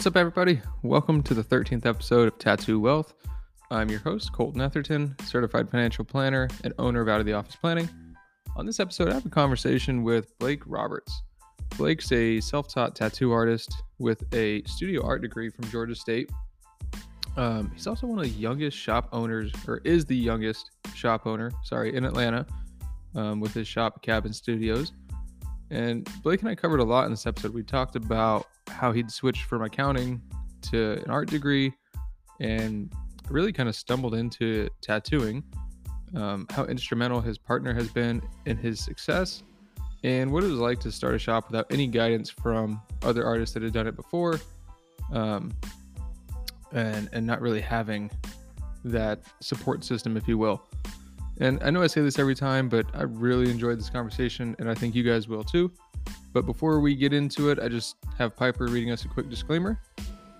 What's up, everybody? Welcome to the 13th episode of Tattoo Wealth. I'm your host, Colton Etherton, certified financial planner and owner of Out of the Office Planning. On this episode, I have a conversation with Blake Roberts. Blake's a self taught tattoo artist with a studio art degree from Georgia State. Um, he's also one of the youngest shop owners, or is the youngest shop owner, sorry, in Atlanta um, with his shop, Cabin Studios. And Blake and I covered a lot in this episode. We talked about how he'd switched from accounting to an art degree and really kind of stumbled into tattooing, um, how instrumental his partner has been in his success, and what it was like to start a shop without any guidance from other artists that had done it before, um, and and not really having that support system, if you will. And I know I say this every time, but I really enjoyed this conversation, and I think you guys will too. But before we get into it, I just have Piper reading us a quick disclaimer.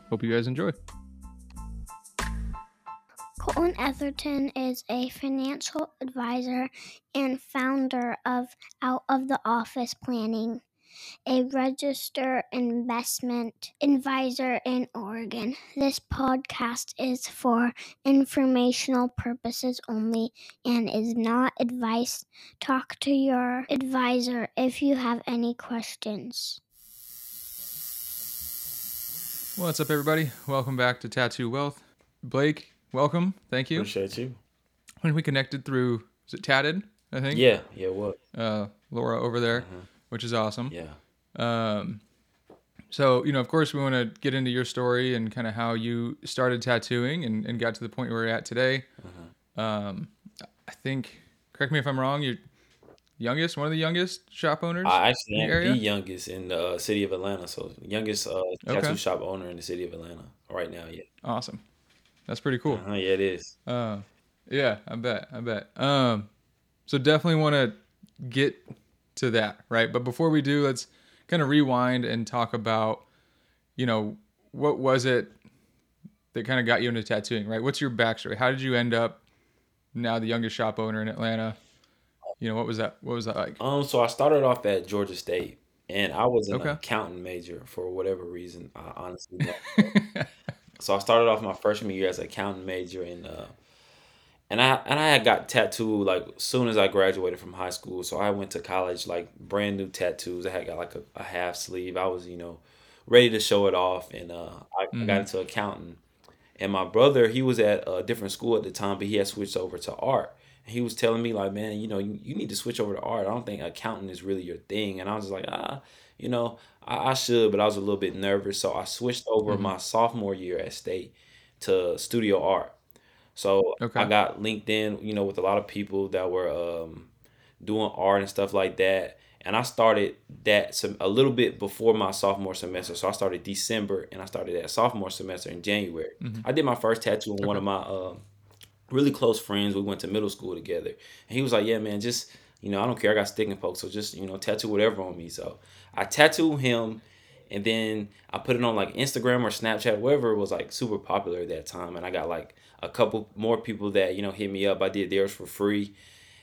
Hope you guys enjoy. Colton Etherton is a financial advisor and founder of Out of the Office Planning, a registered investment advisor in Oregon. This podcast is for informational purposes only and is not advice. Talk to your advisor if you have any questions. What's up, everybody? Welcome back to Tattoo Wealth. Blake, welcome. Thank you. Appreciate you. When we connected through, is it Tatted? I think. Yeah, yeah, what? Uh, Laura over there, Mhm. Which is awesome. Yeah. Um, so you know, of course, we want to get into your story and kind of how you started tattooing and, and got to the point where you're at today. Uh-huh. Um, I think, correct me if I'm wrong. You're youngest, one of the youngest shop owners. I actually am the the youngest in the uh, city of Atlanta. So youngest uh, Okay. tattoo shop owner in the city of Atlanta right now. Yeah. awesome. That's pretty cool. Uh-huh, yeah, it is. Uh, yeah, I bet. I bet. Um, so definitely want to get to that, right? But before we do, let's kind of rewind and talk about, you know, what was it that kind of got you into tattooing, right? What's your backstory? How did you end up now the youngest shop owner in Atlanta? You know, what was that? What was that like? Um, so I started off at Georgia State, and I was an Okay. accountant major for whatever reason. I honestly don't. so I started off my freshman year as an accountant major, and uh, and I and I had got tattooed like soon as I graduated from high school. So I went to college like brand new tattoos. I had got like a, a half sleeve. I was you know ready to show it off, and uh, I, I got into accounting. And my brother, he was at a different school at the time, but he had switched over to art. And he was telling me like, man, you know, you, you need to switch over to art. I don't think accounting is really your thing. And I was just like, ah, you know, I, I should, but I was a little bit nervous. So I switched over my sophomore year at state to studio art. So Okay. I got linked in, you know, with a lot of people that were um, doing art and stuff like that. And I started that some a little bit before my sophomore semester. So I started December and I started that sophomore semester in January. I did my first tattoo on one of my um really close friends. We went to middle school together. And he was like, Yeah, man, just you know, I don't care. I got stick and poke, so just, you know, tattoo whatever on me. So I tattooed him and then I put it on like Instagram or Snapchat, whatever was like super popular at that time. And I got like a couple more people that, you know, hit me up. I did theirs for free.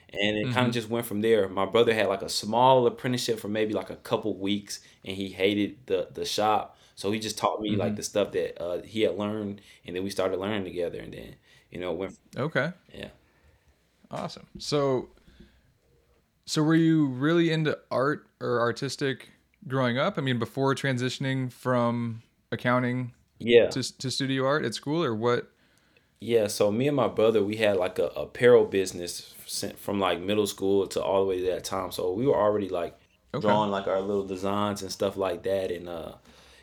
And it kind of just went from there. My brother had like a small apprenticeship for maybe like a couple weeks and he hated the the shop. So he just taught me like the stuff that uh, he had learned and then we started learning together and then, you know, it went okay. yeah. Awesome. So, so were you really into art or artistic growing up? I mean, before transitioning from accounting Yeah. to, to studio art at school, or what? Yeah, so me and my brother, we had like a apparel business sent from like middle school to all the way to that time. So we were already like Okay. drawing like our little designs and stuff like that, and uh,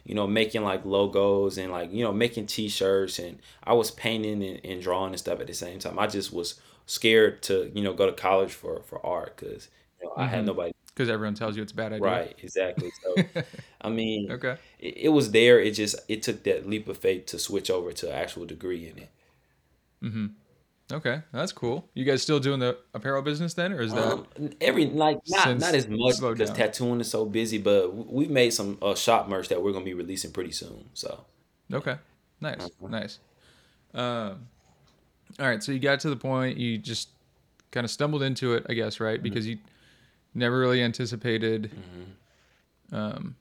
you know, making like logos and like you know, making T-shirts. And I was painting and, and drawing and stuff at the same time. I just was scared to you know go to college for for art because you know, I had nobody. Because everyone tells you it's a bad idea. Right, exactly. So I mean, Okay. it, it was there. It just it took that leap of faith to switch over to an actual degree in it. Okay. That's cool. You guys still doing the apparel business then, or is that? Um, every like not not as much because tattooing is so busy, but we've made some uh, shop merch that we're gonna be releasing pretty soon. So Okay. Nice. Uh-huh. Nice. Um, all right. So you got to the point, you just kind of stumbled into it, I guess, Mm-hmm. right? Because you never really anticipated um,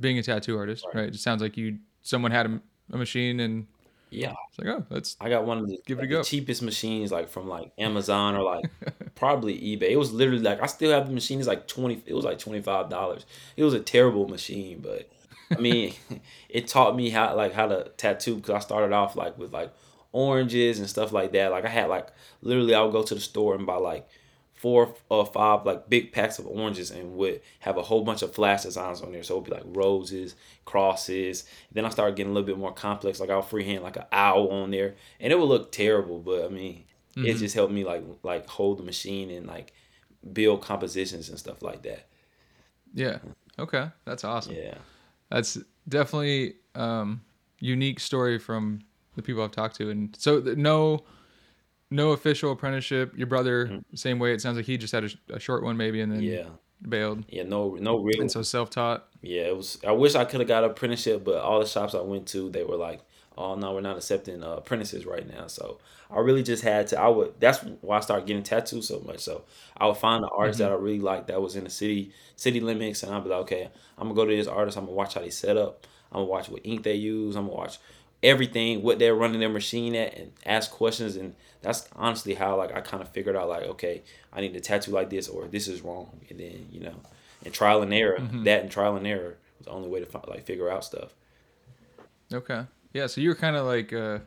being a tattoo artist, right? Right. It sounds like you someone had a, a machine and Yeah, it's like, oh, let's I got one of the, Give it a go. cheapest machines, like from like Amazon or like probably eBay. It was literally like I still have the machine. It's like twenty. It was like twenty five dollars. It was a terrible machine, but I mean, it taught me how like how to tattoo because I started off like with like oranges and stuff like that. Like I had like literally I would go to the store and buy like four or five like big packs of oranges and would have a whole bunch of flash designs on there. So it would be like roses, crosses. Then I started getting a little bit more complex. Like I'll freehand like an owl on there, and it would look terrible. But I mean, it Mhm. just helped me like like hold the machine and like build compositions and stuff like that. yeah. Okay, that's awesome. Yeah, That's definitely um unique story from the people I've talked to, and so no. No official apprenticeship. Your brother, same way. It sounds like he just had a, a short one, maybe, and then Mm-hmm. yeah, bailed. yeah. No, no real. And so self-taught. Yeah, it was. I wish I could have got an apprenticeship, but all the shops I went to, they were like, "Oh no, we're not accepting uh, apprentices right now." So I really just had to. I would. That's why I started getting tattoos so much. So I would find the artist that I really liked that was in the city city limits, and I'd be like, "Okay, I'm gonna go to this artist. I'm gonna watch how they set up. I'm gonna watch what ink they use. I'm gonna watch everything what they're running their machine at, and ask questions." And that's honestly how like I kind of figured out like, okay, I need to tattoo like this, or this is wrong, and then you know and trial and error. That and trial and error was the only way to fi- like figure out stuff. Okay. Yeah, so you're kind of like uh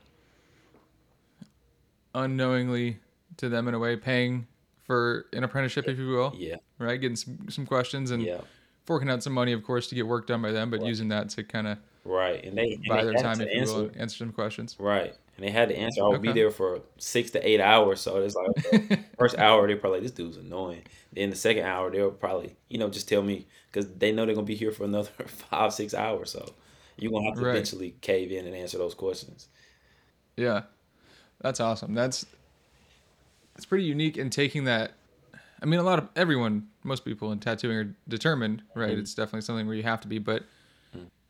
unknowingly to them in a way paying for an apprenticeship if you will, Yeah, right? Getting some, some questions and yeah, forking out some money of course to get work done by them, but Right. using that to kind of right. And they, and buy they their time if you will answer. some questions. Right, and they had to answer. I would be there for six to eight hours. So it's like okay, first hour they're probably like, this dude's annoying. Then the second hour they'll probably you know just tell me because they know they're gonna be here for another five six hours. So you're gonna have to Right. eventually cave in and answer those questions. Yeah. That's awesome. That's it's pretty unique in taking that I mean a lot of everyone most people in tattooing are determined, right? Mhm. It's definitely something where you have to be, but.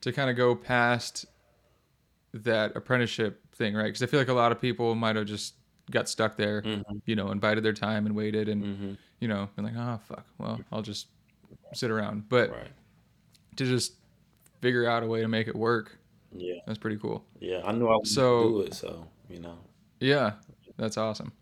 To kind of go past that apprenticeship thing, right? Cuz I feel like a lot of people might have just got stuck there, Mm-hmm. you know, invited their time and waited and Mm-hmm. you know, been like, "Oh, fuck. Well, I'll just sit around." But Right. to just figure out a way to make it work, Yeah. that's pretty cool. Yeah. I knew I would So- do it. So you know. Yeah, that's awesome.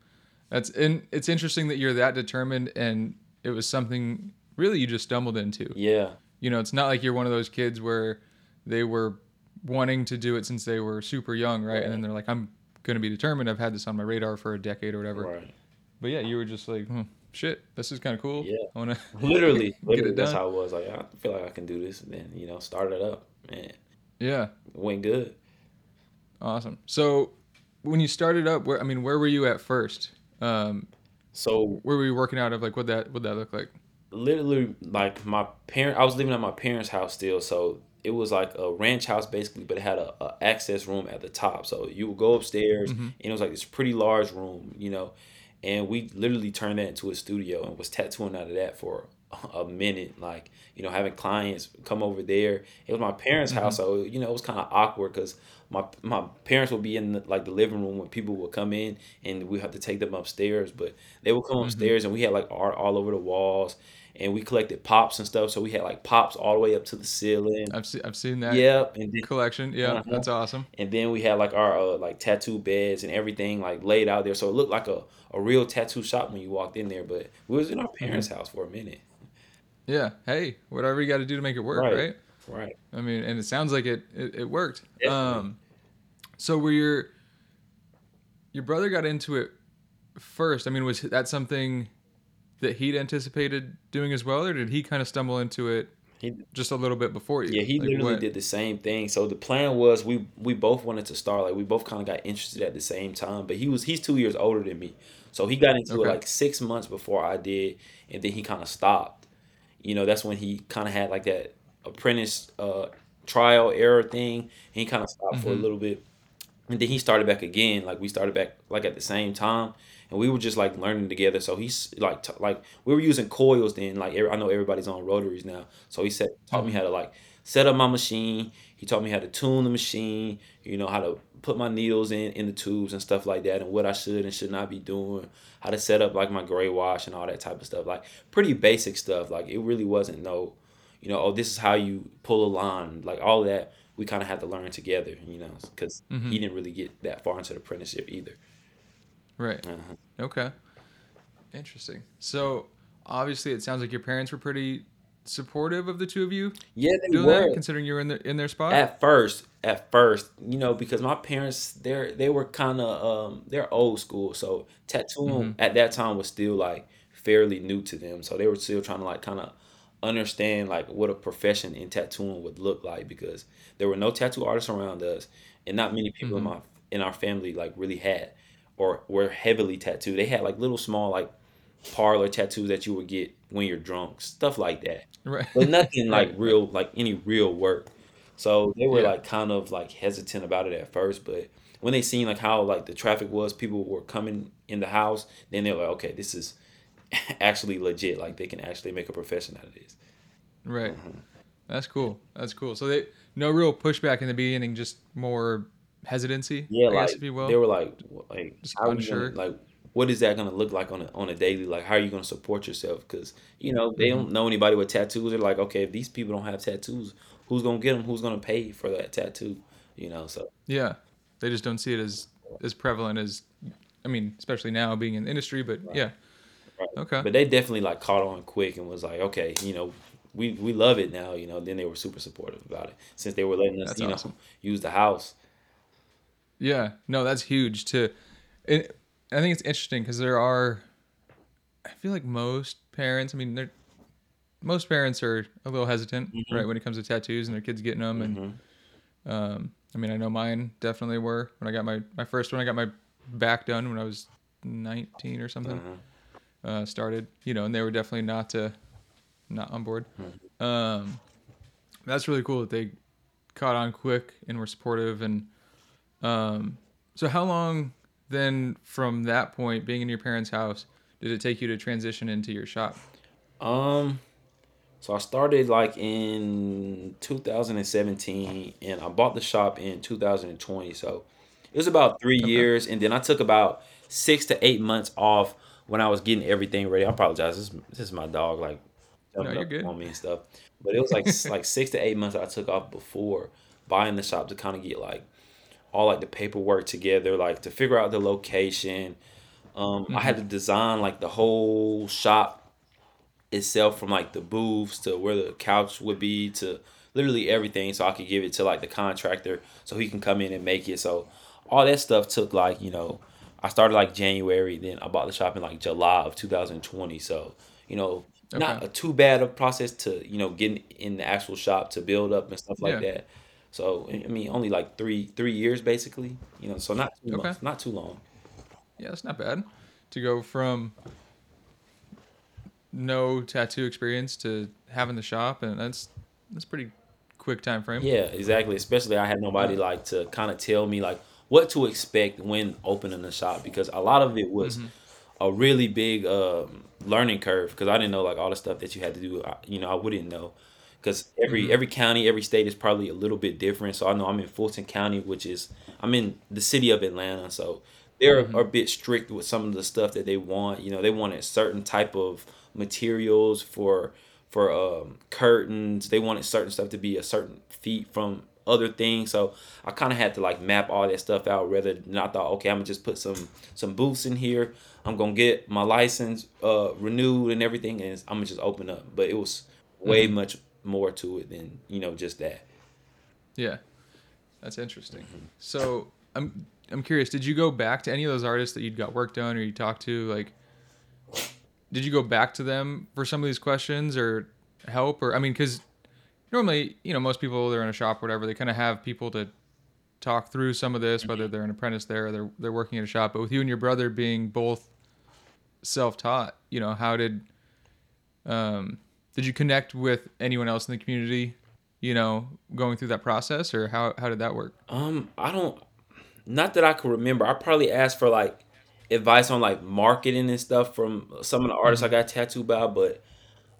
That's and it's interesting that you're that determined, and it was something really you just stumbled into. Yeah. You know, it's not like you're one of those kids where they were wanting to do it since they were super young, right? And then they're like, I'm gonna be determined. I've had this on my radar for a decade or whatever. Right. But yeah, you were just like, hmm, shit, this is kind of cool. Yeah. I wanna Literally, get literally it that's how it was. Like I feel like I can do this, and then you know, start it up, man. It Yeah, went good. awesome. So when you started up, where I mean, where were you at first? Um, So where were you working out of? Like, what that what that look like? literally, like my parent, I was living at my parents' house still, so it was like a ranch house basically, but it had a, a access room at the top. So you would go upstairs, Mhm. and it was like this pretty large room, you know. And we literally turned that into a studio and was tattooing out of that for a minute, like you know, having clients come over there. It was my parents' house, so you know, it was kind of awkward because my my parents would be in the, like the living room when people would come in, and we had to take them upstairs. But they would come upstairs, and we had like art all over the walls, and we collected pops and stuff. So we had like pops all the way up to the ceiling. I've seen I've seen that Yep, and then collection. Yeah, Uh-huh. that's awesome. and then we had like our uh, like tattoo beds and everything like laid out there, so it looked like a, a real tattoo shop when you walked in there. But we was in our parents' house for a minute. Yeah. Hey, whatever you got to do to make it work, right. Right. Right. I mean, and it sounds like it it, it worked. Definitely. Um, so were your your brother got into it first? I mean, was that something that he'd anticipated doing as well, or did he kind of stumble into it He just a little bit before you? Yeah, he Like, literally what- did the same thing. So the plan was we we both wanted to start like we both kind of got interested at the same time. But he was he's two years older than me, so he got into Okay. it like six months before I did, and then he kind of stopped. You know, that's when he kind of had like that apprentice uh, trial error thing. And he kind of stopped for a Mhm. little bit, and then he started back again. Like we started back like at the same time. And we were just like learning together. So he's like, t- like we were using coils then. Like every, I know everybody's on rotaries now. So he said, taught me Mhm. how to like set up my machine. He taught me how to tune the machine, you know, how to put my needles in in the tubes and stuff like that and what I should and should not be doing, how to set up like my gray wash and all that type of stuff. Like pretty basic stuff. Like it really wasn't no, you know, oh, this is how you pull a line, like all that. We kind of had to learn together, you know, because Mhm. he didn't really get that far into the apprenticeship either. Right. Uh-huh. Okay. Interesting. So obviously, it sounds like your parents were pretty supportive of the two of you Yeah, they were. that, considering you were in their in their spot. At first, at first, you know, because my parents, they're they were kind of um, they're old school, so tattooing Mhm. at that time was still like fairly new to them. So they were still trying to like kind of understand like what a profession in tattooing would look like because there were no tattoo artists around us, and not many people in Mhm. my in our family like really had or were heavily tattooed. They had like little small like parlor tattoos that you would get when you're drunk, stuff like that right. but nothing like real like any real work so they were Yeah. like kind of like hesitant about it at first but when they seen like how like the traffic was people were coming in the house then they're like okay this is actually legit like they can actually make a profession out of this Right. Mhm. That's cool. That's cool. So they no real pushback in the beginning, just more hesitancy. yeah I like guess if you will. they were like like Just how you gonna, like what is that gonna look like on a, on a daily like how are you gonna support yourself because you know they Mhm. don't know anybody with tattoos they're like okay if these people don't have tattoos who's gonna get them who's gonna pay for that tattoo you know so yeah. They just don't see it as as prevalent as I mean, especially now being in the industry, but Right. yeah. Right. Okay. But they definitely like caught on quick and was like, okay, you know, we we love it now. You know, then they were super supportive about it since they were letting us, That's you awesome. know, use the house. Yeah, no, that's huge. To, it, I think it's interesting because there are, I feel like most parents. I mean, they're most parents are a little hesitant, Mhm. right, when it comes to tattoos and their kids getting them. And Mhm. um, I mean, I know mine definitely were when I got my my first one. I got my back done when I was 19 or something. Uh-huh. Uh, started, you know, and they were definitely not uh, not on board. Um, that's really cool that they caught on quick and were supportive. And um, so, how long then from that point, being in your parents' house, did it take you to transition into your shop? Um, so I started like in 2017, and I bought the shop in 2020. So it was about three Okay. years, and then I took about six to eight months off when I was getting everything ready. I apologize. This, this is my dog, like jumping you're up good. on me and stuff. But it was like like six to eight months I took off before buying the shop to kind of get like all like the paperwork together, like to figure out the location. Um, I had to design like the whole shop itself from like the booths to where the couch would be to literally everything so I could give it to like the contractor so he can come in and make it. So all that stuff took like, you know, I started like January, then I bought the shop in like July of 2020. So, you know, not a too bad of process to, you know, getting in the actual shop to build up and stuff like Yeah. that. So I mean only like three three years basically. You know, so not too Okay. long, not too long. Yeah, that's not bad to go from no tattoo experience to having the shop, and that's that's pretty quick time frame. Yeah, exactly. Especially I had nobody like to kind of tell me like what to expect when opening the shop because a lot of it was Mhm. a really big um, learning curve because I didn't know like all the stuff that you had to do. I, you know, I wouldn't know because every Mhm. every county, every state is probably a little bit different. So I know I'm in Fulton County, which is I'm in the city of Atlanta, so they're Mhm. a bit strict with some of the stuff that they want. You know, they wanted certain type of materials for for um, curtains. They wanted certain stuff to be a certain feet from other things. So I kind of had to like map all that stuff out. Rather than I thought, okay, I'm gonna just put some some booths in here. I'm gonna get my license uh, renewed and everything, and I'm gonna just open up. But it was way Mhm. much more to it than you know just that. Yeah, that's interesting. Mm-hmm. So I'm I'm curious. Did you go back to any of those artists that you'd got work done or you talked to? Like, did you go back to them for some of these questions or help? Or I mean, because normally, you know, most people they're in a shop, or whatever, they kind of have people to talk through some of this, whether they're an apprentice there or they're they're working at a shop. But with you and your brother being both self-taught, you know, how did um did you connect with anyone else in the community? You know, going through that process, or how how did that work? Um, I don't. Not that I can remember. I probably asked for like advice on like marketing and stuff from some of the artists I got tattooed by, but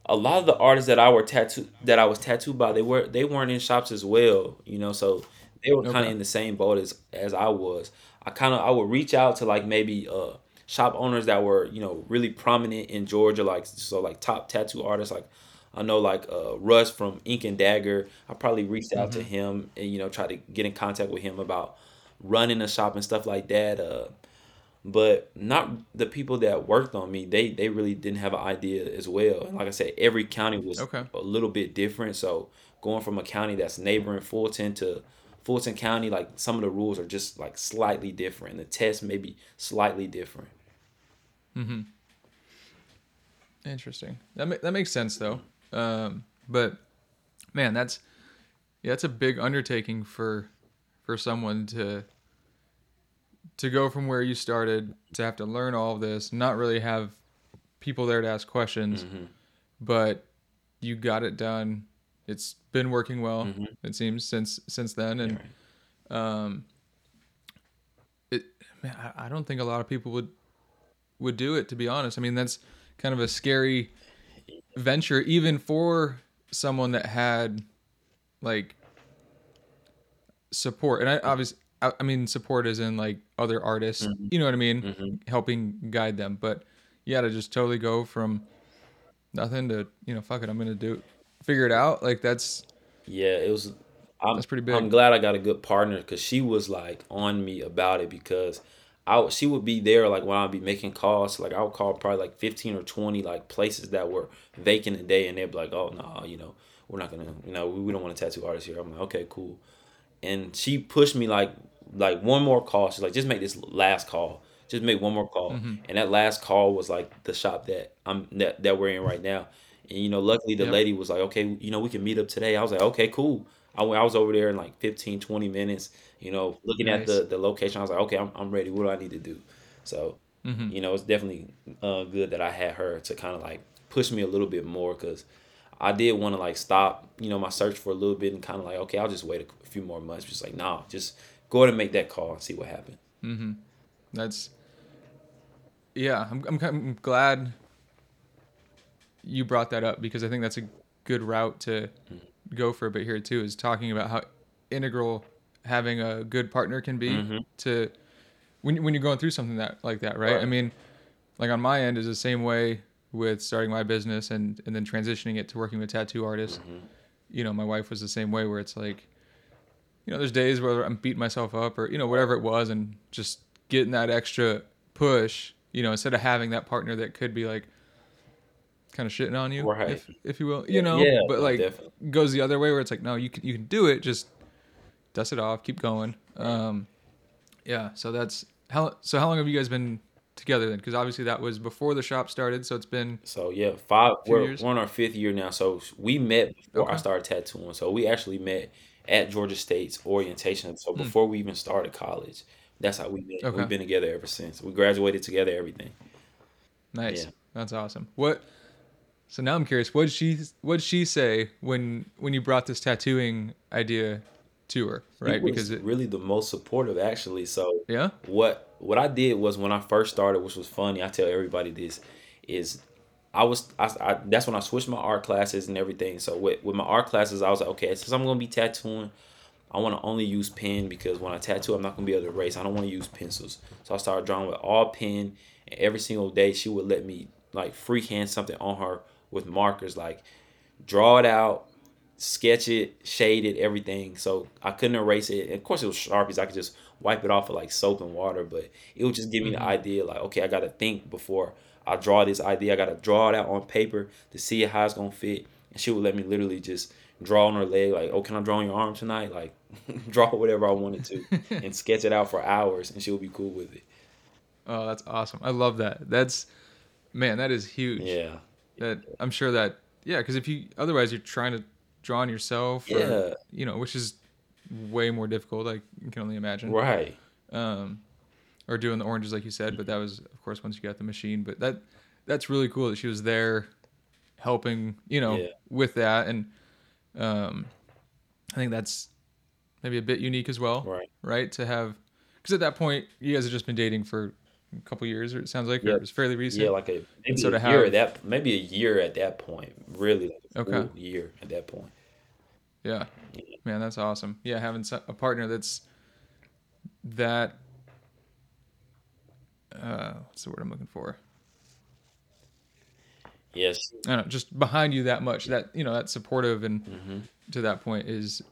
a lot of the artists that I were tattooed that I was tattooed by, they were they weren't in shops as well, you know. So they were kind of Okay. in the same boat as as I was. I kind of I would reach out to like maybe uh shop owners that were you know really prominent in Georgia, like so like top tattoo artists like I know like uh, Russ from Ink and Dagger. I probably reached out to him and you know tried to get in contact with him about running a shop and stuff like that. Uh, but not the people that worked on me. They they really didn't have an idea as well. And like I said, every county was Okay. a little bit different. So going from a county that's neighboring Fulton to Fulton County, like some of the rules are just like slightly different. The test may be slightly different. Interesting. That ma- that makes sense though. Um, but man, that's yeah, that's a big undertaking for for someone to to go from where you started to have to learn all of this, not really have people there to ask questions, but you got it done. It's been working well, it seems since since then, and um, it man, I, I don't think a lot of people would would do it to be honest. I mean, that's kind of a scary venture even for someone that had like support. And I obviously I, I mean support is in like other artists, mm-hmm. you know what I mean, mm-hmm. helping guide them. But yeah, to just totally go from nothing to, you know, fuck it, I'm going to do it. figure it out. Like that's Yeah, it was. I'm, That's pretty big. I'm glad I got a good partner because she was like on me about it because I she would be there like when I'd be making calls. Like I would call probably like 15 or 20 like places that were vacant a day, and they'd be like, "Oh no, you know, we're not gonna, you know, we, we don't want a tattoo artist here." I'm like, "Okay, cool." And she pushed me like like one more call. She's like, "Just make this last call. Just make one more call." Mm-hmm. And that last call was like the shop that I'm that, that we're in right now. And you know, luckily the Yep. lady was like, "Okay, you know, we can meet up today." I was like, "Okay, cool." I, went, I was over there in like 15, 20 minutes, you know, looking at the, the location. I was like, okay, I'm, I'm ready. What do I need to do? So, Mm-hmm. you know, it's definitely uh, good that I had her to kind of like push me a little bit more because I did want to like stop, you know, my search for a little bit and kind of like, okay, I'll just wait a few more months. Just like, nah, just go ahead and make that call and see what happens. Mm-hmm. That's yeah. I'm I'm, I'm glad you brought that up because I think that's a good route to go for a bit here too. Is talking about how integral having a good partner can be mm-hmm. to when when you're going through something that like that, right? I mean, like on my end is the same way with starting my business and and then transitioning it to working with tattoo artists. Mm-hmm. You know, my wife was the same way where it's like you know, there's days where I'm beating myself up or, you know, whatever it was and just getting that extra push, you know, instead of having that partner that could be like kind of shitting on you, Right. if, if you will, you know, Yeah, but like definitely. goes the other way where it's like, no, you can, you can do it. Just dust it off, keep going. Um, yeah. So that's how, so how long have you guys been together then? Cause obviously that was before the shop started. So it's been, So yeah, five. Few We're, years? we're on our fifth year now. So we met before I started tattooing. So we actually met at Georgia State's orientation. So before we even started college, that's how we met. Hmm. Okay. We've been together ever since. We graduated together. Everything. Nice. Yeah. That's awesome. What? So now I'm curious. What did she What she say when when you brought this tattooing idea to her? Right? Because it. really the most supportive actually. So Yeah. what what I did was when I first started, which was funny. I tell everybody this is. I was I, I that's when I switched my art classes and everything. So with, with my art classes, I was like, okay, since I'm gonna be tattooing, I want to only use pen because when I tattoo, I'm not gonna be able to erase. I don't want to use pencils. So I started drawing with all pen, and every single day she would let me like freehand something on her with markers, like draw it out, sketch it, shade it, everything. So I couldn't erase it. And of course, it was sharpies. I could just wipe it off with like soap and water, but it would just give me the mm-hmm. idea, like, okay, I gotta think before I draw this idea. I gotta draw it out on paper to see how it's gonna fit. And she would let me literally just draw on her leg, like, oh, can I draw on your arm tonight? Like, draw whatever I wanted to, and sketch it out for hours, and she would be cool with it. Oh, that's awesome. I love that. That's man. That is huge. Yeah, That I'm sure that yeah. Because if you otherwise you're trying to draw on yourself. Or, Yeah. You know, which is way more difficult. I can only imagine. right. um, or doing the oranges like you said. But that was, of course, once you got the machine. But that that's really cool that she was there, helping you know Yeah. with that, and um, I think that's maybe a bit unique as well, Right. Right to have because at that point you guys have just been dating for a couple years, or it sounds like, or it was fairly recent. Yeah, like a maybe so a year have- at that maybe a year at that point. Really, like a Okay. year at that point. Yeah. Man, that's awesome. Yeah, having a partner that's that uh what's the word I'm looking for? Yes. I don't know, just behind you that much. That you know, that supportive and hmm to that point is.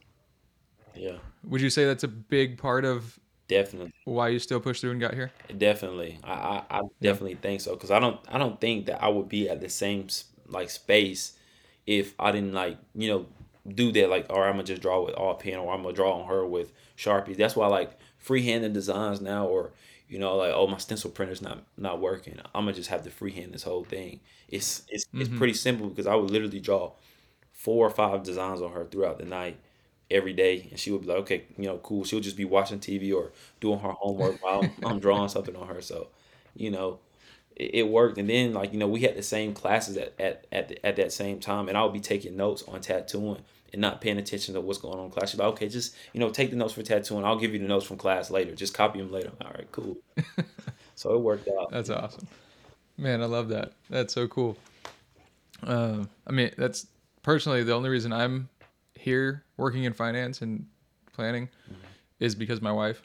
Yeah. Would you say that's a big part of Definitely. why you still pushed through and got here? Definitely. I I, I Yeah. definitely think so because I don't I don't think that I would be at the same like space if I didn't like you know do that like or I'm gonna just draw with all pen or I'm gonna draw on her with sharpies. That's why like freehanding designs now or you know like oh my stencil printer's not not working. I'm gonna just have to freehand this whole thing. It's it's it's hmm pretty simple because I would literally draw four or five designs on her throughout the night every day and she would be like okay you know cool. She'll just be watching tv or doing her homework while i'm drawing something on her. So you know it, it worked. And then like you know we had the same classes at at at, the, at that same time and i would be taking notes on tattooing and not paying attention to what's going on in class. She's like okay just you know take the notes for tattooing. I'll give you the notes from class later. Just copy them later. All right cool. So it worked out. That's awesome, man. I love that. That's so cool. Um, I mean, that's personally the only reason I'm here working in finance and planning is because my wife.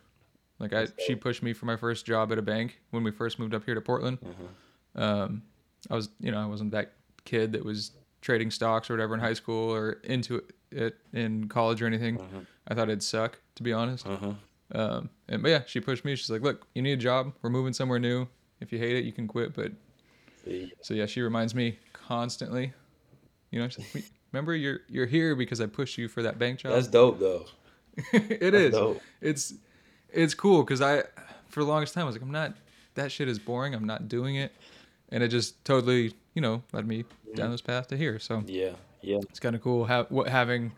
Like I, she pushed me for my first job at a bank when we first moved up here to Portland. Mhm. Um, I was, you know, I wasn't that kid that was trading stocks or whatever in high school or into it in college or anything. Mhm. I thought it'd suck, to be honest. Uh-huh. Um, and but yeah, she pushed me. She's like, "Look, you need a job. We're moving somewhere new. If you hate it, you can quit." But so yeah, she reminds me constantly. You know, she's like, "Wait, remember you're you're here because I pushed you for that bank job. that's dope though it that's is. dope It's it's cool because I for the longest time I was like, I'm not. That shit is boring. I'm not doing it, and it just totally you know led me down mm-hmm. this path to here. So yeah yeah it's kind of cool how what having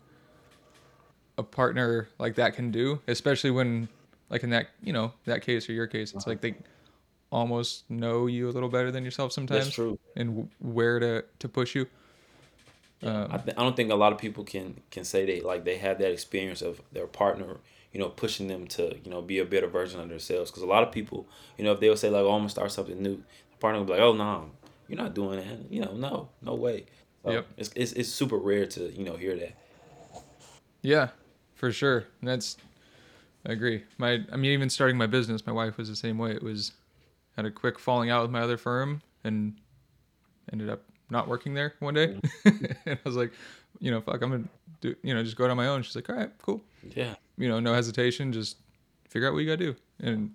a partner like that can do, especially when like in that you know that case or your case, it's uh-huh. like they almost know you a little better than yourself that's sometimes true and w- where to to push you. Yeah, I, Um, th- I don't think a lot of people can can say they like they had that experience of their partner, you know, pushing them to you know be a better version of themselves. Because a lot of people, you know, if they'll say like, "Oh, I'm gonna start something new," the partner will be like, "Oh, no, you're not doing that." You know, no, no way. So Yep. it's, it's it's super rare to you know hear that. Yeah, for sure. And that's I agree. My I mean even starting my business, my wife was the same way. It was had a quick falling out with my other firm and ended up not working there one day. and I was like, you know, fuck, I'm gonna do you know, just go out on my own. She's like, All right, cool. Yeah, You know, no hesitation, just figure out what you gotta do. And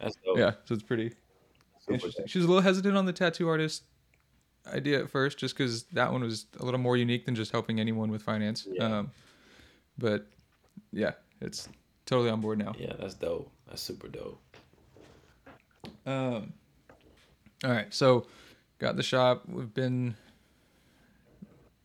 that's dope. yeah, so it's pretty interesting. dope. She was a little hesitant on the tattoo artist idea at first, just because that one was a little more unique than just helping anyone with finance. Yeah. Um, but yeah, it's totally on board now. Yeah, that's dope. That's super dope. Um, all right, so got the shop. We've been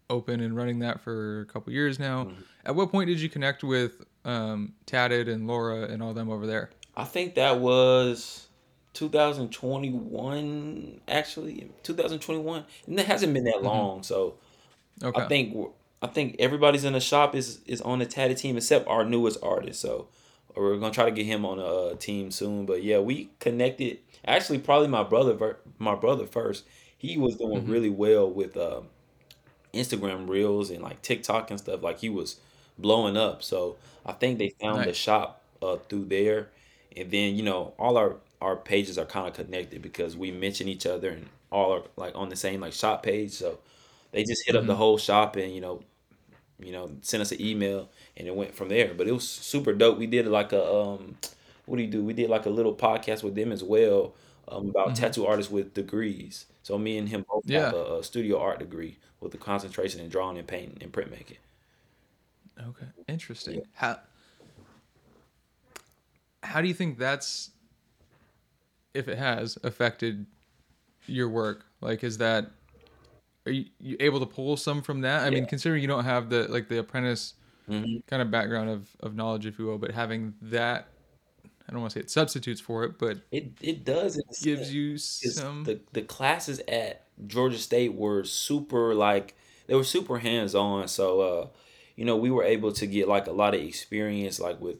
open and running that for a couple years now. Mhm. At what point did you connect with um, Tatted and Laura and all them over there? I think that was 2021. Actually, 2021, and it hasn't been that Mhm. long. So Okay. I think I think everybody's in the shop is is on the tatted team except our newest artist. So we're gonna try to get him on a team soon. But yeah, we connected. Actually, probably my brother my brother first. He was doing Mhm. really well with uh, Instagram reels and like TikTok and stuff. Like he was blowing up. So I think they found the shop uh, through there. And then you know all our our pages are kind of connected because we mention each other and all are like on the same like shop page. So they just hit up the Mhm. whole shop and you know you know sent us an email and it went from there but it was super dope we did like a um what do you do we did like a little podcast with them as well um, about Mhm. tattoo artists with degrees so me and him both have a, a studio art degree with the concentration in drawing and painting and printmaking Okay. Interesting. How how do you think that's if it has affected your work? Like is that are you, you able to pull some from that? I mean, considering you don't have the like the apprentice hmm kind of background of, of knowledge, if you will, but having that I don't want to say it substitutes for it, but it, it does sense. gives you some the the classes at Georgia State were super like they were super hands on. So uh, you know, we were able to get like a lot of experience like with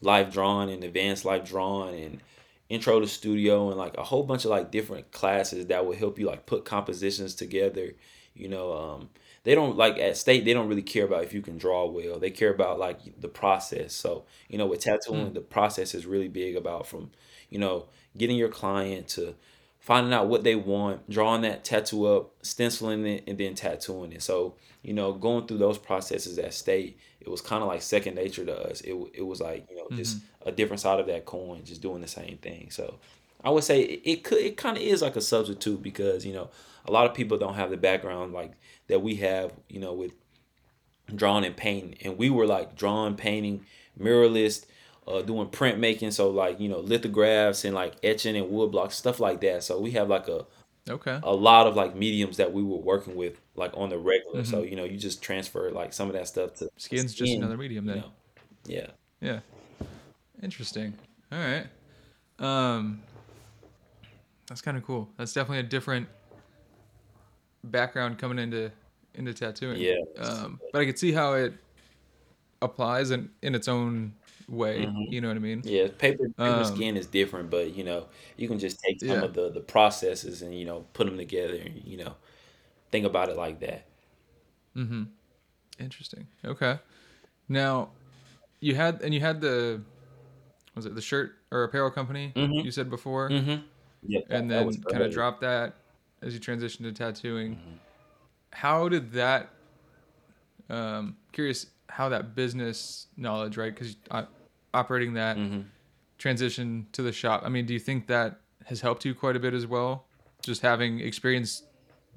life drawing and advanced life drawing and intro to studio and like a whole bunch of like different classes that will help you like put compositions together. You know, um, they don't like at state they don't really care about if you can draw well. They care about like the process. So, you know, with tattooing, Mm. the process is really big about from, you know, getting your client to finding out what they want, drawing that tattoo up, stenciling it, and then tattooing it. So, you know, going through those processes at state, it was kind of like second nature to us. It, it was like, you know, mm-hmm. just a different side of that coin, just doing the same thing. So I would say it, could, it kind of is like a substitute because, you know, a lot of people don't have the background like that we have, you know, with drawing and painting. And we were like drawing, painting, muralist, uh, doing printmaking, so like you know lithographs and like etching and wood blocks, stuff like that. So we have like a okay a lot of like mediums that we were working with like on the regular. Mm-hmm. So you know you just transfer like some of that stuff to skin's skin, just another medium then. You know? Yeah. Yeah. Interesting. All right. Um, that's kind of cool. That's definitely a different background coming into into tattooing. Yeah. Um, but I could see how it applies in in its own way. Mm-hmm. You know what I mean? Yeah, paper, paper um, skin is different, but you know, you can just take some yeah. of the the processes and you know put them together and you know think about it like that. Mm-hmm. Interesting. Okay. Now, you had and you had the was it the shirt or apparel company mm-hmm. you said before? Mm-hmm. And then kind of dropped that as you transitioned to tattooing. Mm-hmm. How did that? Um, curious how that business knowledge, right? Because operating that mm-hmm. transition to the shop. I mean, do you think that has helped you quite a bit as well? Just having experience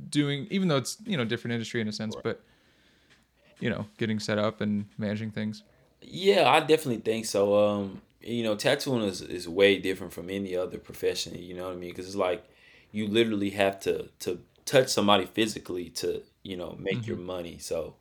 doing, even though it's you know different industry in a sense, right. but you know, getting set up and managing things. Yeah, I definitely think so. Um, you know, tattooing is, is way different from any other profession. You know what I mean? Because it's like you literally have to to touch somebody physically to you know make mm-hmm. your money. So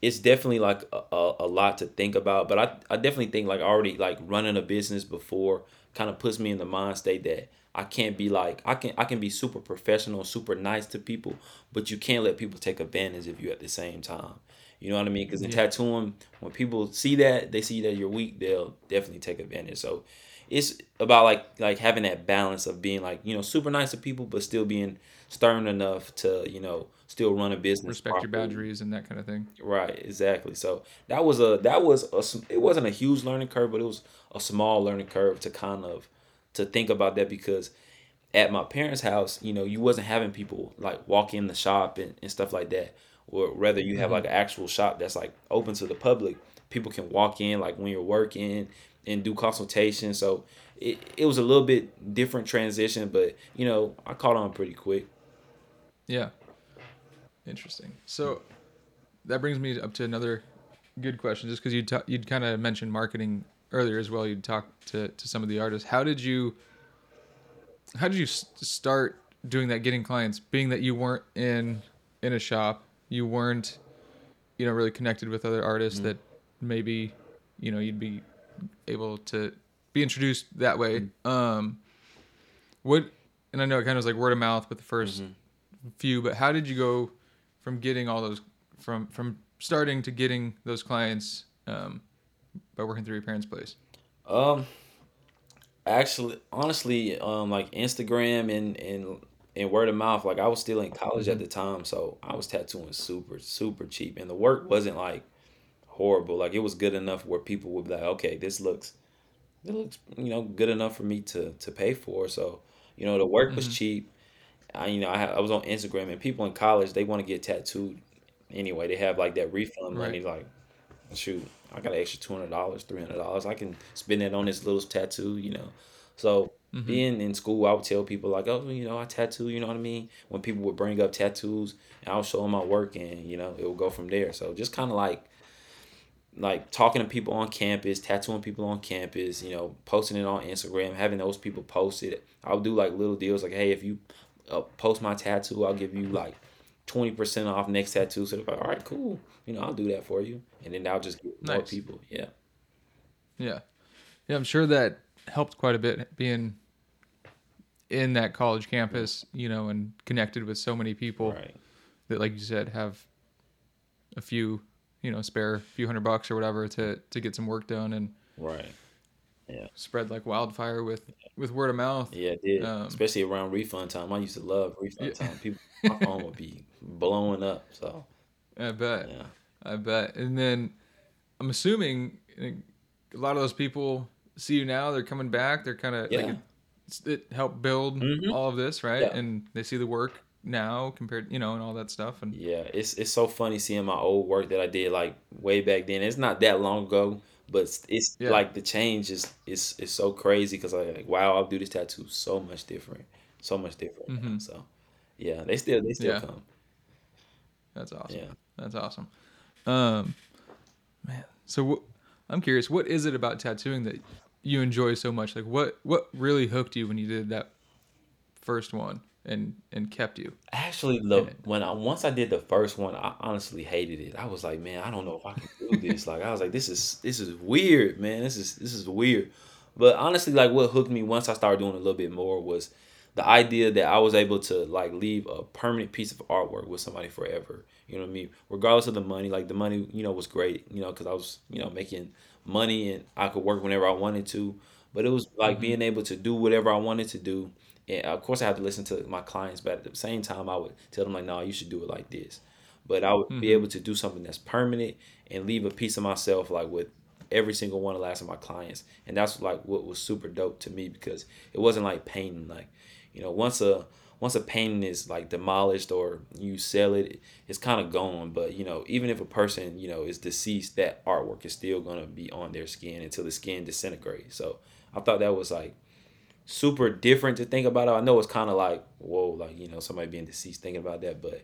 it's definitely like a, a, a, lot to think about. But I, I definitely think like already like running a business before kind of puts me in the mind state that I can't be like I can I can be super professional, super nice to people, but you can't let people take advantage of you at the same time. You know what I mean? Because in yeah. tattooing, when people see that, they see that you're weak, they'll definitely take advantage. So it's about like like having that balance of being like you know super nice to people, but still being stern enough to you know still run a business. Respect properly. your boundaries and that kind of thing. Right, exactly. So that was a that was a it wasn't a huge learning curve, but it was a small learning curve to kind of to think about that because at my parents' house, you know, you wasn't having people like walk in the shop and, and stuff like that. Or rather you have mm-hmm. like an actual shop that's like open to the public. People can walk in like when you're working and do consultations. So it, it was a little bit different transition, but you know, I caught on pretty quick. Yeah. Interesting. So that brings me up to another good question, just because you ta- you'd kind of mentioned marketing earlier as well. You'd talk to to some of the artists. How did you how did you start doing that, getting clients, being that you weren't in in a shop, you weren't you know really connected with other artists mm-hmm. that maybe you know you'd be able to be introduced that way. Mm-hmm. Um, what and I know it kind of was like word of mouth with the 1st mm-hmm. few, but how did you go from getting all those from from starting to getting those clients um, by working through your parents' place? Um, actually, honestly, um, like Instagram and and and word of mouth. Like I was still in college mm-hmm. at the time, so I was tattooing super super cheap, and the work wasn't like horrible. Like it was good enough where people would be like, okay, this looks it looks you know good enough for me to to pay for. So you know the work was mm-hmm. cheap. I, you know, I, I was on Instagram and people in college they want to get tattooed anyway. They have like that refund money. Like, shoot, I got an extra two hundred dollars, three hundred dollars. I can spend it on this little tattoo. You know, so mm-hmm. being in school, I would tell people like, oh, you know, I tattoo. You know what I mean? When people would bring up tattoos, I would show them my work, and you know, it would go from there. So just kind of like like talking to people on campus, tattooing people on campus, you know, posting it on Instagram, having those people post it. I'll do like little deals like, hey, if you uh, post my tattoo, I'll give you like 20% off next tattoo. So they're like, all right, cool. You know, I'll do that for you. And then I'll just get nice. more people. Yeah. Yeah. Yeah, I'm sure that helped quite a bit being in that college campus, you know, and connected with so many people right. that, like you said, have a few, you know, spare few hundred bucks or whatever to to get some work done and right yeah. spread like wildfire with with word of mouth. Yeah, it did. Um, Especially around refund time. I used to love refund yeah. time. People, my phone would be blowing up. So I bet. Yeah, I bet. And then I'm assuming a lot of those people see you now. They're coming back. They're kind of yeah. like it helped build Mhm. all of this, right? Yeah. And they see the work now compared, you know, and all that stuff. And Yeah, it's it's so funny seeing my old work that I did like way back then. It's not that long ago, but it's, Yeah. like the change is is is so crazy because I like wow, I'll do this tattoo so much different, so much different. Mhm. So yeah, they still they still come. that's awesome. Yeah. That's awesome. Um, man. So I'm curious, what is it about tattooing that you enjoy so much? Like, what what really hooked you when you did that first one and and kept you? Actually, look, when I once I did the first one, I honestly hated it. I was like, man, I don't know if I can do this. Like, I was like, this is this is weird, man. This is this is weird. But honestly, like, what hooked me once I started doing a little bit more was the idea that I was able to like leave a permanent piece of artwork with somebody forever. You know what I mean? Regardless of the money, like the money, you know, was great. You know, because I was you know making money and I could work whenever I wanted to. But it was like Mhm. being able to do whatever I wanted to do and of course I had to listen to my clients, but at the same time I would tell them like, no, you should do it like this. But I would be Mhm. able to do something that's permanent and leave a piece of myself like with every single one of the last of my clients. And that's like what was super dope to me because it wasn't like painting. Like, you know, once a once a painting is like demolished or you sell it, it's kind of gone. But you know, even if a person you know is deceased, that artwork is still gonna be on their skin until the skin disintegrates. So I thought that was like super different to think about it. I know it's kind of like whoa, like you know somebody being deceased thinking about that, but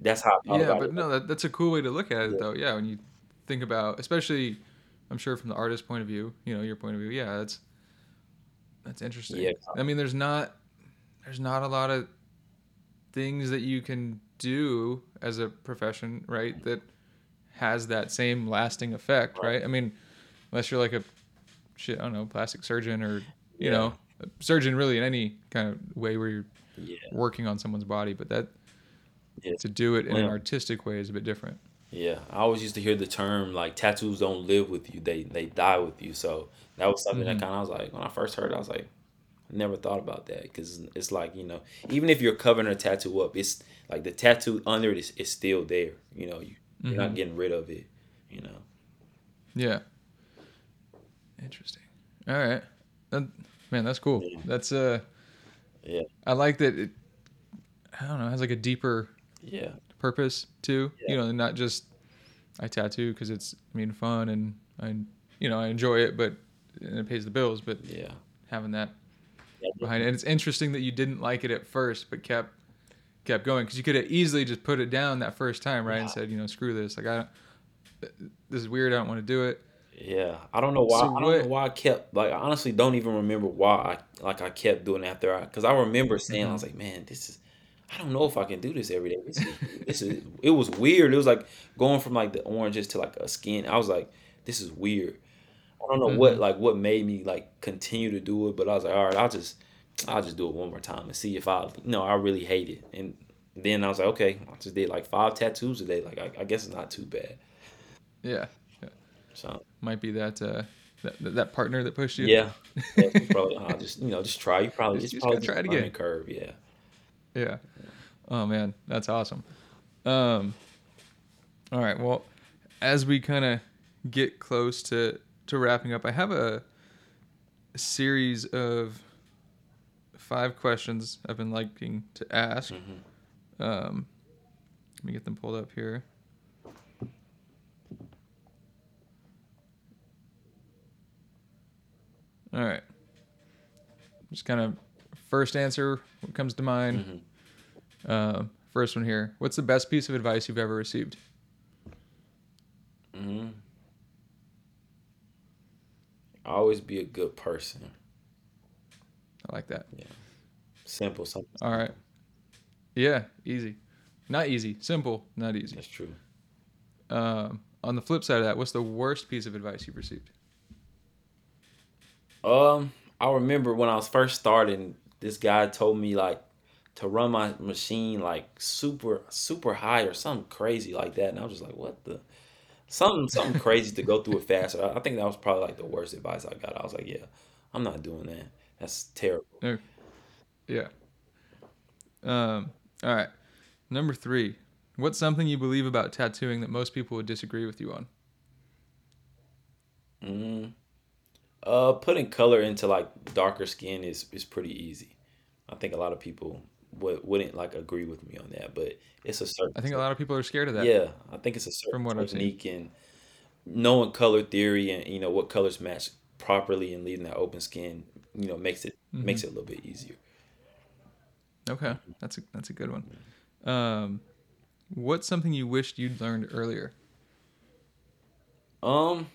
that's how Yeah, but it. no, that, that's a cool way to look at it, Yeah. though. Yeah, when you think about, especially, I'm sure from the artist's point of view, you know, your point of view. Yeah, that's that's interesting. Yeah. I mean, there's not there's not a lot of things that you can do as a profession, right? That has that same lasting effect, Right. right? I mean, unless you're like a shit, I don't know, plastic surgeon or you Yeah. know, a surgeon really in any kind of way where you're Yeah, working on someone's body, but that Yeah. to do it in an artistic way is a bit different. yeah. I always used to hear the term like tattoos don't live with you; they they die with you. So that was something Mhm. that kind of I was like when I first heard, it, I was like, I never thought about that because it's like you know even if you're covering a tattoo up, it's like the tattoo under it is, is still there. You know, you, you're not Mhm. getting rid of it. You know. Yeah. Interesting. All right. That, man, that's cool. Yeah. That's uh Yeah. I like that it I don't know, it has like a deeper Yeah. purpose too. Yeah. You know, not just I tattoo because it's I mean fun and I you know, I enjoy it but and it pays the bills, but Yeah. having that. Behind it. And it's interesting that you didn't like it at first but kept kept going because you could have easily just put it down that first time, right? And said, you know, screw this. Like I don't this is weird, I don't want to do it. Yeah, I don't know why. So I don't what- know why I kept like. I honestly don't even remember why I like I kept doing it after I because I remember saying I mm-hmm. was like, man, this is. I don't know if I can do this every day. This is, this is. It was weird. It was like going from like the oranges to like a skin. I was like, this is weird. I don't know what Mhm. like what made me like continue to do it, but I was like, all right, I'll just I'll just do it one more time and see if I you know I really hate it. And then I was like, okay, I just did like five tattoos a day. Like I, I guess it's not too bad. Yeah. So Might be that uh that, that partner that pushed you. Yeah, yeah probably. I'll just you know just try. You probably Just- just probably try it a again. Curve, yeah. Yeah. Oh man, that's awesome. Um all right, well, as we kind of get close to to wrapping up, I have a, a series of five questions I've been liking to ask. Mhm. Um let me get them pulled up here. All right. Just kind of first answer what comes to mind. Mhm. Um, first one here. What's the best piece of advice you've ever received? Mhm. Always be a good person. I like that. Yeah. Simple, something. All right. Yeah, easy. Not easy. Simple, not easy. That's true. Um, on the flip side of that, what's the worst piece of advice you've received? Um, I remember when I was first starting, this guy told me like to run my machine like super super high or something crazy like that, and I was just like, what the. Something, something crazy to go through it faster. I think that was probably like the worst advice I got. I was like, "Yeah, I'm not doing that. That's terrible." Yeah. Um, all right. Number three. What's something you believe about tattooing that most people would disagree with you on? Mm. Uh, putting color into like darker skin is is pretty easy. I think a lot of people would wouldn't like agree with me on that, but it's a certain. I think a lot of people are scared of that. Yeah, I think it's a certain From what I've seen. technique and knowing color theory and you know what colors match properly and leaving that open skin, you know, makes it Mm-hmm. makes it a little bit easier. Okay, that's a that's a good one. Um, what's something you wished you'd learned earlier? Um,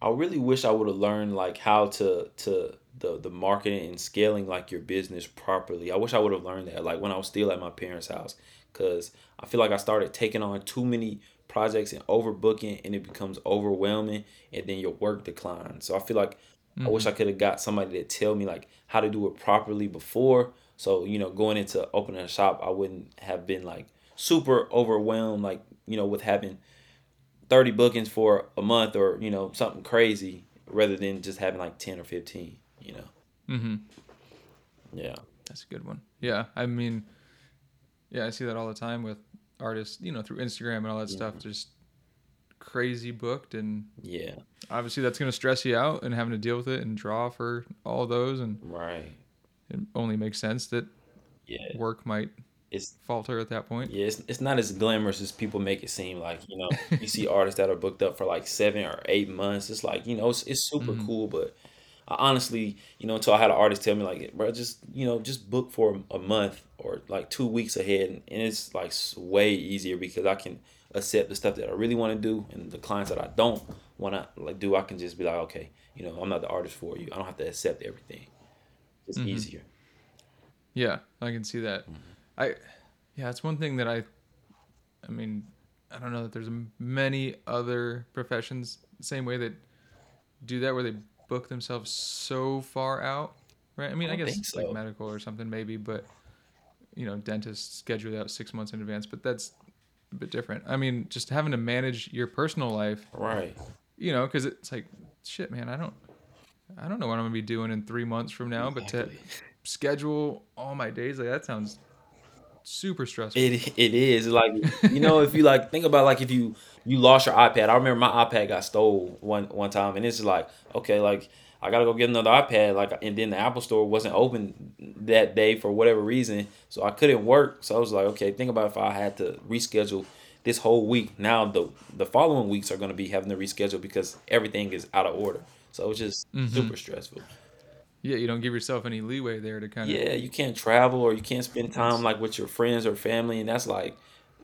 I really wish I would have learned like how to to the the marketing and scaling like your business properly. I wish I would have learned that like when I was still at my parents' house, because I feel like I started taking on too many projects and overbooking, and it becomes overwhelming, and then your work declines. So I feel like I wish mm-hmm. I could have got somebody to tell me like how to do it properly before. So you know, going into opening a shop, I wouldn't have been like super overwhelmed, like you know, with having 30 bookings for a month or you know something crazy rather than just having like 10 or 15 you know Mm-hmm. yeah That's a good one. Yeah, I mean, yeah, I see that all the time with artists, you know, through Instagram and all that stuff. Just crazy booked, and yeah obviously that's going to stress you out, and having to deal with it and draw for all those, and right it only makes sense that yeah work might it's falter at that point. yeah it's, it's not as glamorous as people make it seem like you know you see artists that are booked up for like seven or eight months it's like you know it's, it's super Mhm. cool but I honestly you know until i had an artist tell me like bro just you know just book for a month or like two weeks ahead and it's like way easier because i can accept the stuff that i really want to do and the clients that i don't want to like do. I can just be like okay you know i'm not the artist for you. I don't have to accept everything. It's Mhm. easier. Yeah, I can see that. I, yeah, it's one thing that I, I mean, I don't know that there's many other professions same way that do that where they book themselves so far out, right? I mean, I I, guess think like medical or something maybe, but you know, dentists schedule it out six months in advance, but that's a bit different. I mean, just having to manage your personal life, right you know, because it's like, shit, man, I don't, I don't know what I'm gonna be doing in three months from now, but to schedule all my days like that sounds super stressful. It it is like you know if you like think about like if you you lost your iPad. I remember my iPad got stole one one time, and it's like okay, like I gotta go get another iPad. Like and then the Apple Store wasn't open that day for whatever reason, so I couldn't work. So I was like, okay, think about if I had to reschedule this whole week. Now the the following weeks are gonna be having to reschedule because everything is out of order. So it's just Mhm. super stressful. Yeah, you don't give yourself any leeway there to kind of. Yeah, you can't travel or you can't spend time like with your friends or family, and that's like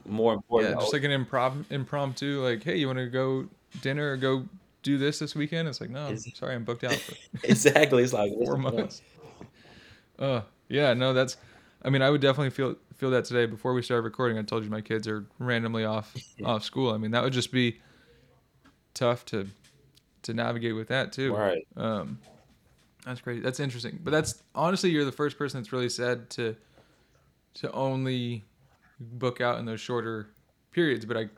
more important. Yeah, just like an improv impromptu, like, hey, you want to go dinner or go do this this weekend? It's like, no, I'm sorry, I'm booked out for exactly. It's like four months. Uh, yeah, no, that's. I mean, I would definitely feel feel that today. Before we started recording, I told you my kids are randomly off off school. I mean, that would just be tough to to navigate with that too. Right. Um, that's crazy. That's interesting. But that's honestly, you're the first person that's really said to to only book out in those shorter periods. But I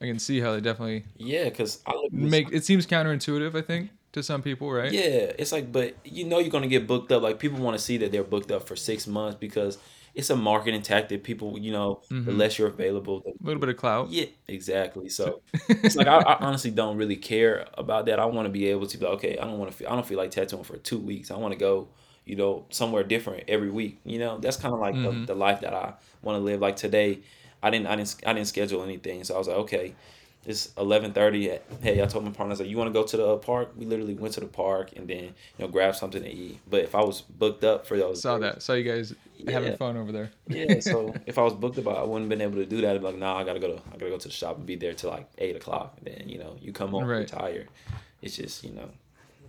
I can see how they definitely Yeah, because I look make it seems counterintuitive. I think to some people, right? Yeah, it's like, but you know, you're gonna get booked up. Like people want to see that they're booked up for six months because it's a marketing tactic. People, you know, the Mhm. less you're available, the A little bit of clout. Yeah, exactly. So it's like I, I honestly don't really care about that. I want to be able to be like, okay, I don't want to feel I don't feel like tattooing for two weeks. I want to go, you know, somewhere different every week. You know, that's kind of like Mhm. the, the life that I want to live. Like today, I didn't I didn't I didn't schedule anything, so I was like, okay, it's eleven thirty. Hey, I told my partner, I was like, you want to go to the park? We literally went to the park and then you know grab something to eat. But if I was booked up for those, Saw days- that. Saw you guys having fun over there. yeah, so if I was booked about, I wouldn't been able to do that. I'd be like, nah, I gotta go to, I gotta go to the shop and be there till like eight o'clock. And then you know, you come home, you're Right. tired. It's just you know,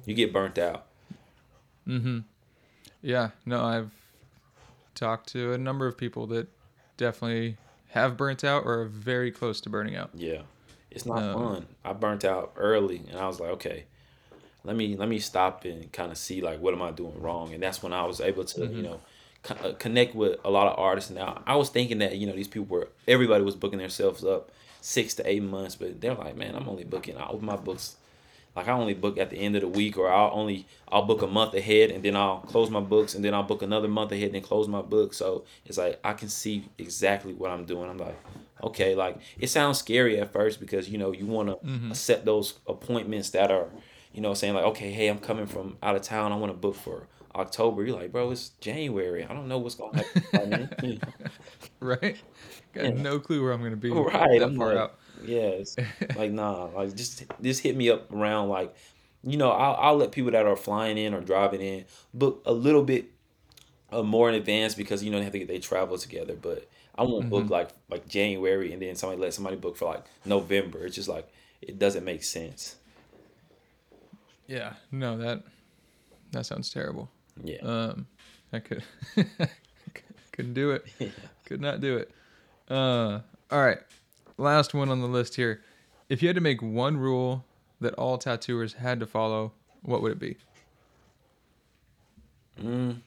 you get burnt out. Mm-hmm. Yeah. No, I've talked to a number of people that definitely have burnt out or are very close to burning out. Yeah, it's not Um, fun. I burnt out early, and I was like, okay, let me let me stop and kind of see like what am I doing wrong, and that's when I was able to Mhm. you know co- uh, connect with a lot of artists. Now I was thinking that you know these people were everybody was booking themselves up six to eight months, but they're like, man, I'm only booking. I open my books. Like I only book at the end of the week, or I'll only I'll book a month ahead, and then I'll close my books, and then I'll book another month ahead, and then close my book. So it's like I can see exactly what I'm doing. I'm like, okay, like it sounds scary at first because you know you want to Mhm. set those appointments that are, you know, saying like, okay, hey, I'm coming from out of town. I want to book for October. You're like, bro, it's January. I don't know what's going to happen. right? Got yeah. no clue where I'm gonna be. Right. That I'm far like, out. Yes. like nah. Like just just hit me up around like, you know, I'll I'll let people that are flying in or driving in book a little bit uh, more in advance because you know they have to get they travel together. But I won't mm-hmm. book like like January and then somebody let somebody book for like November. It's just like it doesn't make sense. Yeah. No that that sounds terrible. Yeah. Um, I could couldn't do it. Yeah. Could not do it. Uh, all right. Last one on the list here. If you had to make one rule that all tattooers had to follow, what would it be? Mm.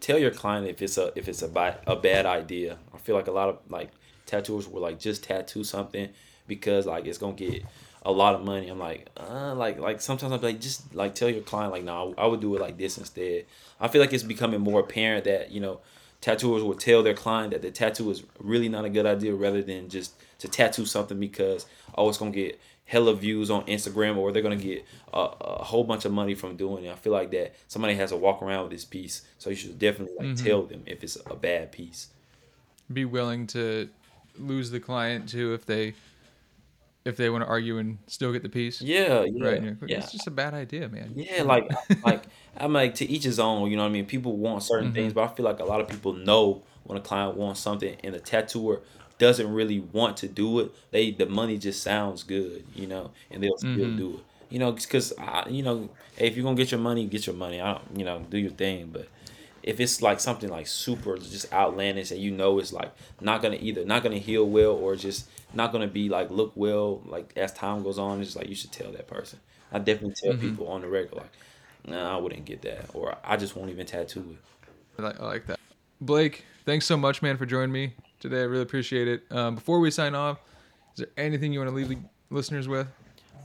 Tell your client if it's a if it's a bad a bad idea. I feel like a lot of like tattooers will like just tattoo something because like it's gonna get a lot of money. I'm like, uh, like, like sometimes I'm like, just like tell your client, like, no, nah, I would do it like this instead. I feel like it's becoming more apparent that you know, tattooers will tell their client that the tattoo is really not a good idea, rather than just to tattoo something because oh, it's gonna get hella views on Instagram or they're gonna get a, a whole bunch of money from doing it. I feel like that somebody has to walk around with this piece, so you should definitely like mm-hmm. tell them if it's a bad piece. Be willing to lose the client too if they if they want to argue and still get the piece. Yeah, yeah, right. Like, yeah. It's just a bad idea, man. Yeah, like like I'm like to each his own. You know what I mean? People want certain mm-hmm. things, but I feel like a lot of people know when a client wants something, and the tattooer doesn't really want to do it. They the money just sounds good, you know, and they'll still mm-hmm. do it. You know, because you know, hey, if you're gonna get your money, get your money. I don't, you know, do your thing, but if it's like something like super just outlandish and you know it's like not gonna either not gonna heal well or just not gonna be like look well like as time goes on it's like you should tell that person. I definitely tell mm-hmm. people on the regular like nah i wouldn't get that or i just won't even tattoo it. I like, I like that. Blake thanks so much man for joining me today. I really appreciate it. Um, before we sign off is there anything you want to leave the listeners with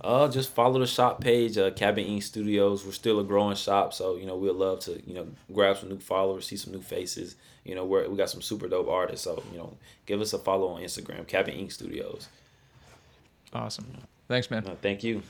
uh, just follow the shop page, uh, Cabin Ink Studios. We're still a growing shop, so you know we'd love to you know grab some new followers, see some new faces. You know we're, we got some super dope artists, so you know give us a follow on Instagram, Cabin Ink Studios. Awesome. Thanks, man. thank you.